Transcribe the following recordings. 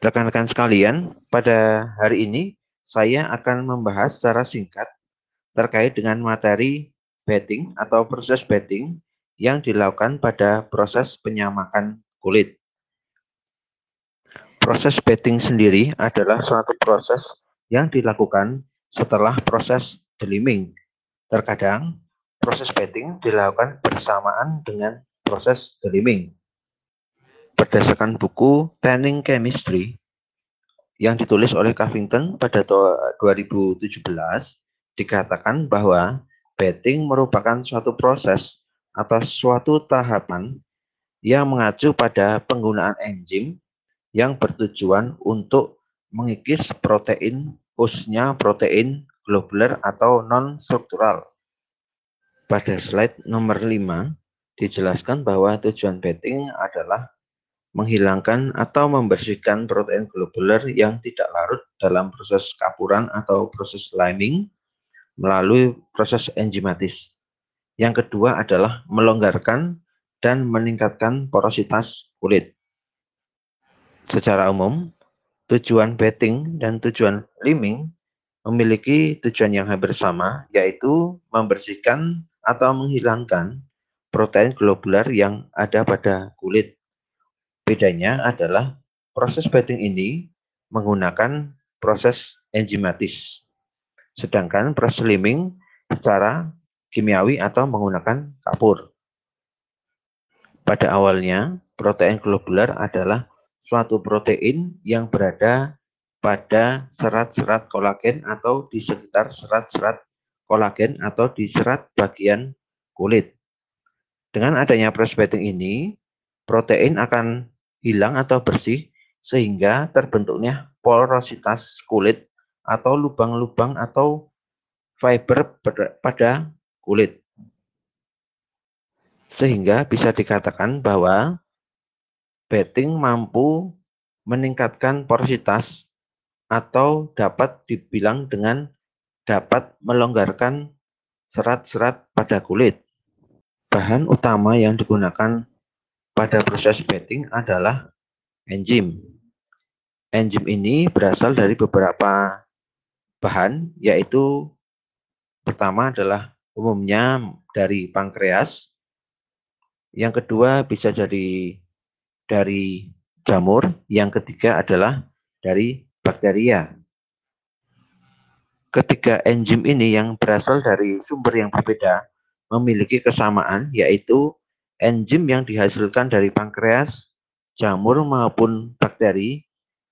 Rekan-rekan sekalian, pada hari ini saya akan membahas secara singkat terkait dengan materi betting atau proses betting yang dilakukan pada proses penyamakan kulit. Proses betting sendiri adalah suatu proses yang dilakukan setelah proses deliming. Terkadang proses betting dilakukan bersamaan dengan proses deliming berdasarkan buku Tanning Chemistry yang ditulis oleh Covington pada 2017 dikatakan bahwa betting merupakan suatu proses atau suatu tahapan yang mengacu pada penggunaan enzim yang bertujuan untuk mengikis protein khususnya protein globular atau non-struktural. Pada slide nomor 5 dijelaskan bahwa tujuan betting adalah menghilangkan atau membersihkan protein globuler yang tidak larut dalam proses kapuran atau proses liming melalui proses enzimatis. Yang kedua adalah melonggarkan dan meningkatkan porositas kulit. Secara umum, tujuan betting dan tujuan liming memiliki tujuan yang hampir sama, yaitu membersihkan atau menghilangkan protein globular yang ada pada kulit Bedanya adalah proses betting ini menggunakan proses enzimatis. Sedangkan proses liming secara kimiawi atau menggunakan kapur. Pada awalnya, protein globular adalah suatu protein yang berada pada serat-serat kolagen atau di sekitar serat-serat kolagen atau di serat bagian kulit. Dengan adanya proses betting ini, protein akan hilang atau bersih sehingga terbentuknya porositas kulit atau lubang-lubang atau fiber pada kulit. Sehingga bisa dikatakan bahwa betting mampu meningkatkan porositas atau dapat dibilang dengan dapat melonggarkan serat-serat pada kulit. Bahan utama yang digunakan pada proses betting adalah enzim. Enzim ini berasal dari beberapa bahan, yaitu pertama adalah umumnya dari pankreas, yang kedua bisa jadi dari jamur, yang ketiga adalah dari bakteria. Ketiga enzim ini yang berasal dari sumber yang berbeda memiliki kesamaan, yaitu enzim yang dihasilkan dari pankreas, jamur maupun bakteri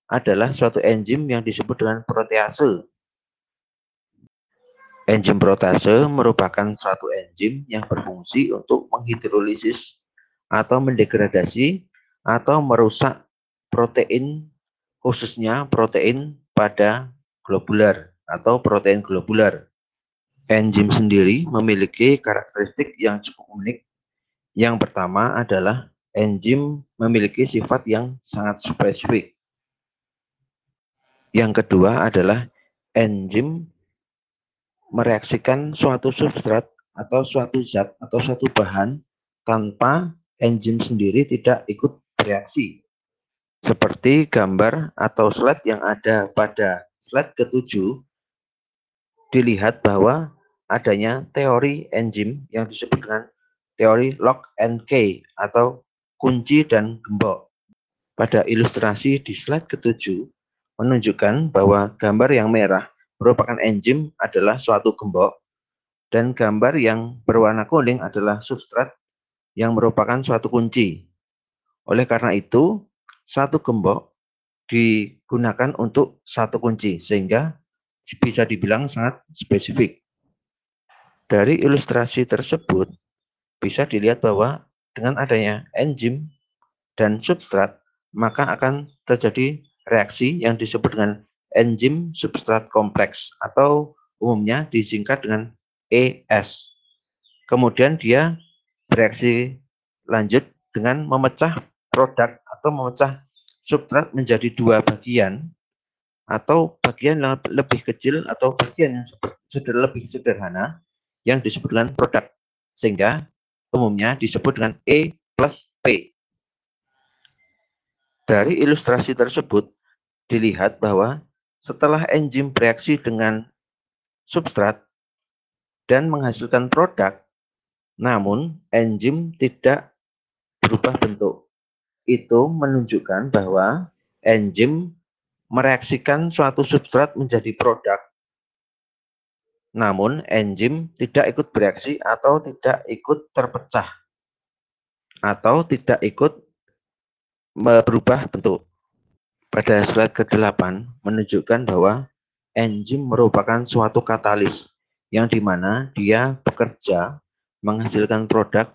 adalah suatu enzim yang disebut dengan protease. Enzim protease merupakan suatu enzim yang berfungsi untuk menghidrolisis atau mendegradasi atau merusak protein khususnya protein pada globular atau protein globular. Enzim sendiri memiliki karakteristik yang cukup unik yang pertama adalah enzim memiliki sifat yang sangat spesifik. Yang kedua adalah enzim mereaksikan suatu substrat atau suatu zat atau suatu bahan tanpa enzim sendiri tidak ikut bereaksi. Seperti gambar atau slide yang ada pada slide ketujuh, dilihat bahwa adanya teori enzim yang disebut dengan teori lock and key atau kunci dan gembok. Pada ilustrasi di slide ketujuh menunjukkan bahwa gambar yang merah merupakan enzim adalah suatu gembok dan gambar yang berwarna kuning adalah substrat yang merupakan suatu kunci. Oleh karena itu, satu gembok digunakan untuk satu kunci sehingga bisa dibilang sangat spesifik. Dari ilustrasi tersebut, bisa dilihat bahwa dengan adanya enzim dan substrat, maka akan terjadi reaksi yang disebut dengan enzim substrat kompleks atau umumnya disingkat dengan ES. Kemudian dia bereaksi lanjut dengan memecah produk atau memecah substrat menjadi dua bagian atau bagian yang lebih kecil atau bagian yang lebih sederhana yang disebut dengan produk. Sehingga umumnya disebut dengan E plus P. Dari ilustrasi tersebut dilihat bahwa setelah enzim bereaksi dengan substrat dan menghasilkan produk, namun enzim tidak berubah bentuk. Itu menunjukkan bahwa enzim mereaksikan suatu substrat menjadi produk namun enzim tidak ikut bereaksi atau tidak ikut terpecah atau tidak ikut berubah bentuk. Pada slide ke-8 menunjukkan bahwa enzim merupakan suatu katalis yang di mana dia bekerja menghasilkan produk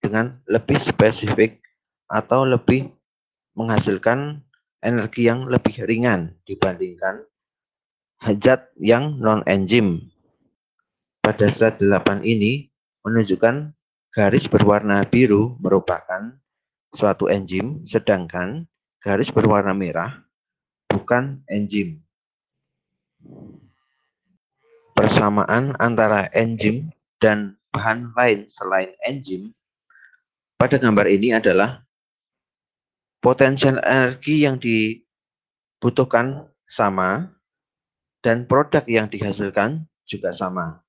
dengan lebih spesifik atau lebih menghasilkan energi yang lebih ringan dibandingkan zat yang non-enzim. Pada slide 8 ini menunjukkan garis berwarna biru merupakan suatu enzim, sedangkan garis berwarna merah bukan enzim. Persamaan antara enzim dan bahan lain selain enzim pada gambar ini adalah potensial energi yang dibutuhkan sama dan produk yang dihasilkan juga sama.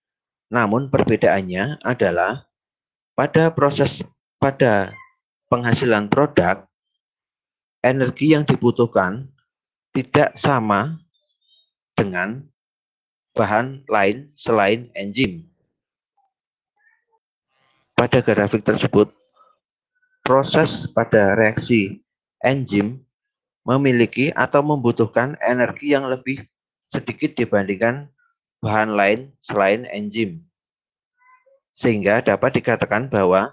Namun perbedaannya adalah pada proses pada penghasilan produk, energi yang dibutuhkan tidak sama dengan bahan lain selain enzim. Pada grafik tersebut, proses pada reaksi enzim memiliki atau membutuhkan energi yang lebih sedikit dibandingkan bahan lain selain enzim. Sehingga dapat dikatakan bahwa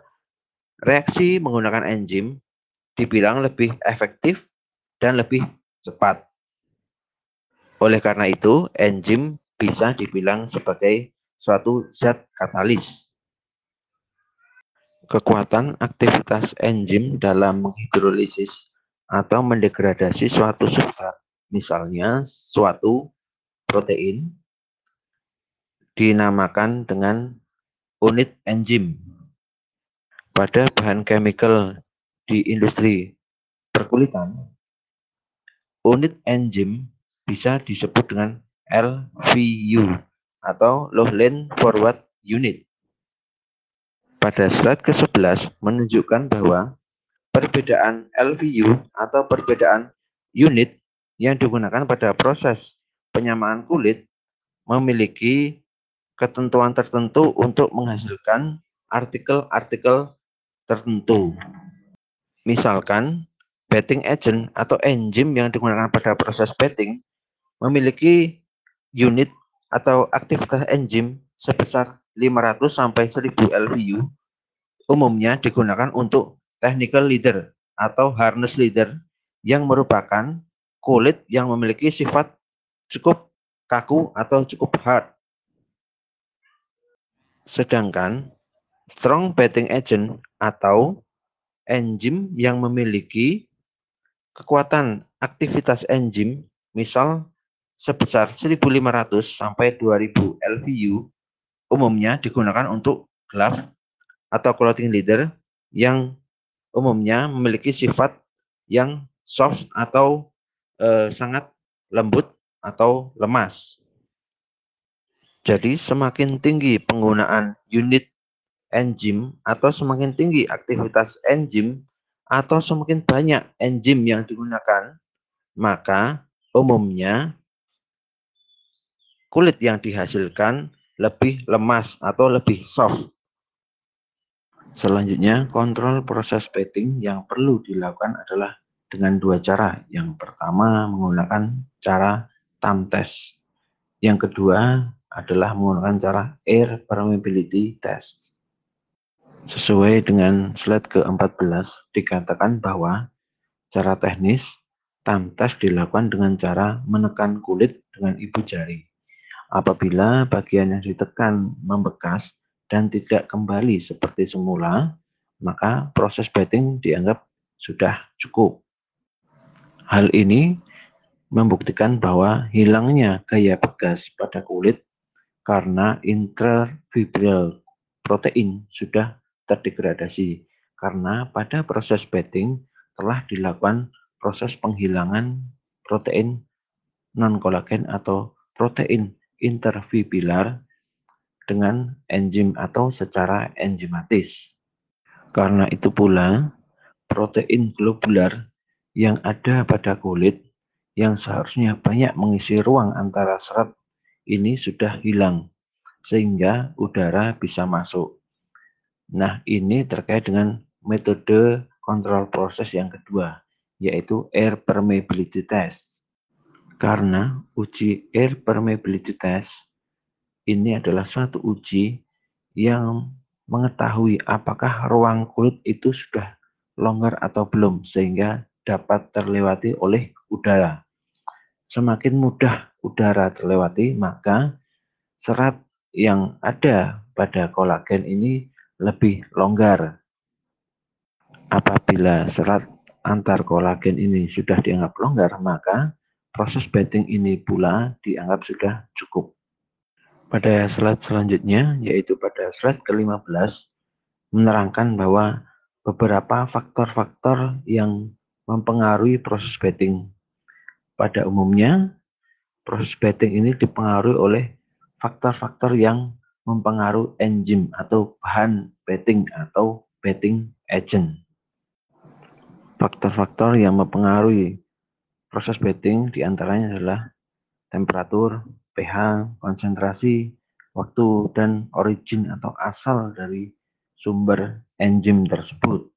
reaksi menggunakan enzim dibilang lebih efektif dan lebih cepat. Oleh karena itu, enzim bisa dibilang sebagai suatu zat katalis. Kekuatan aktivitas enzim dalam menghidrolisis atau mendegradasi suatu substrat, misalnya suatu protein, dinamakan dengan unit enzim. Pada bahan chemical di industri perkulitan, unit enzim bisa disebut dengan LVU atau Lowland Forward Unit. Pada slide ke-11 menunjukkan bahwa perbedaan LVU atau perbedaan unit yang digunakan pada proses penyamaan kulit memiliki ketentuan tertentu untuk menghasilkan artikel-artikel tertentu. Misalkan, betting agent atau enzim yang digunakan pada proses betting memiliki unit atau aktivitas enzim sebesar 500 sampai 1000 LVU umumnya digunakan untuk technical leader atau harness leader yang merupakan kulit yang memiliki sifat cukup kaku atau cukup hard Sedangkan strong betting agent atau enzim yang memiliki kekuatan aktivitas enzim misal sebesar 1500 sampai 2000 LVU umumnya digunakan untuk glove atau clothing leader yang umumnya memiliki sifat yang soft atau eh, sangat lembut atau lemas. Jadi semakin tinggi penggunaan unit enzim atau semakin tinggi aktivitas enzim atau semakin banyak enzim yang digunakan, maka umumnya kulit yang dihasilkan lebih lemas atau lebih soft. Selanjutnya, kontrol proses petting yang perlu dilakukan adalah dengan dua cara. Yang pertama menggunakan cara TAM test. Yang kedua adalah menggunakan cara air permeability test. Sesuai dengan slide ke-14, dikatakan bahwa cara teknis TAM test dilakukan dengan cara menekan kulit dengan ibu jari. Apabila bagian yang ditekan membekas dan tidak kembali seperti semula, maka proses betting dianggap sudah cukup. Hal ini membuktikan bahwa hilangnya gaya bekas pada kulit karena intrafibril protein sudah terdegradasi karena pada proses betting telah dilakukan proses penghilangan protein non-kolagen atau protein interfibrilar dengan enzim atau secara enzimatis. Karena itu pula, protein globular yang ada pada kulit yang seharusnya banyak mengisi ruang antara serat ini sudah hilang, sehingga udara bisa masuk. Nah, ini terkait dengan metode kontrol proses yang kedua, yaitu air permeability test. Karena uji air permeability test ini adalah suatu uji yang mengetahui apakah ruang kulit itu sudah longgar atau belum, sehingga dapat terlewati oleh udara. Semakin mudah udara terlewati, maka serat yang ada pada kolagen ini lebih longgar. Apabila serat antar kolagen ini sudah dianggap longgar, maka proses bedding ini pula dianggap sudah cukup. Pada slide selanjutnya, yaitu pada slide ke-15, menerangkan bahwa beberapa faktor-faktor yang mempengaruhi proses bedding pada umumnya, proses betting ini dipengaruhi oleh faktor-faktor yang mempengaruhi enzim atau bahan betting atau betting agent. Faktor-faktor yang mempengaruhi proses betting di antaranya adalah temperatur, pH, konsentrasi, waktu, dan origin atau asal dari sumber enzim tersebut.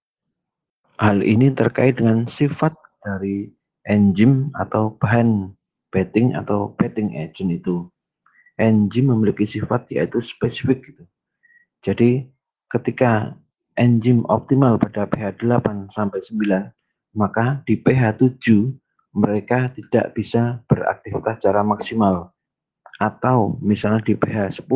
Hal ini terkait dengan sifat dari enzim atau bahan betting atau betting agent itu. Enzim memiliki sifat yaitu spesifik gitu. Jadi ketika enzim optimal pada pH 8 sampai 9, maka di pH 7 mereka tidak bisa beraktivitas secara maksimal. Atau misalnya di pH 10,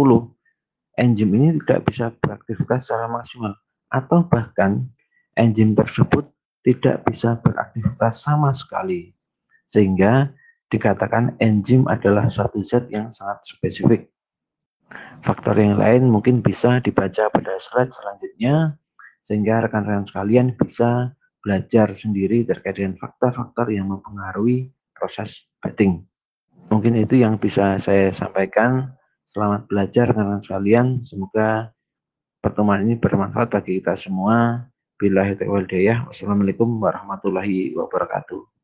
enzim ini tidak bisa beraktivitas secara maksimal. Atau bahkan enzim tersebut tidak bisa beraktivitas sama sekali. Sehingga dikatakan enzim adalah suatu zat yang sangat spesifik. Faktor yang lain mungkin bisa dibaca pada slide selanjutnya, sehingga rekan-rekan sekalian bisa belajar sendiri terkait dengan faktor-faktor yang mempengaruhi proses betting. Mungkin itu yang bisa saya sampaikan. Selamat belajar rekan-rekan sekalian. Semoga pertemuan ini bermanfaat bagi kita semua. Billahi taufiq Wassalamualaikum warahmatullahi wabarakatuh.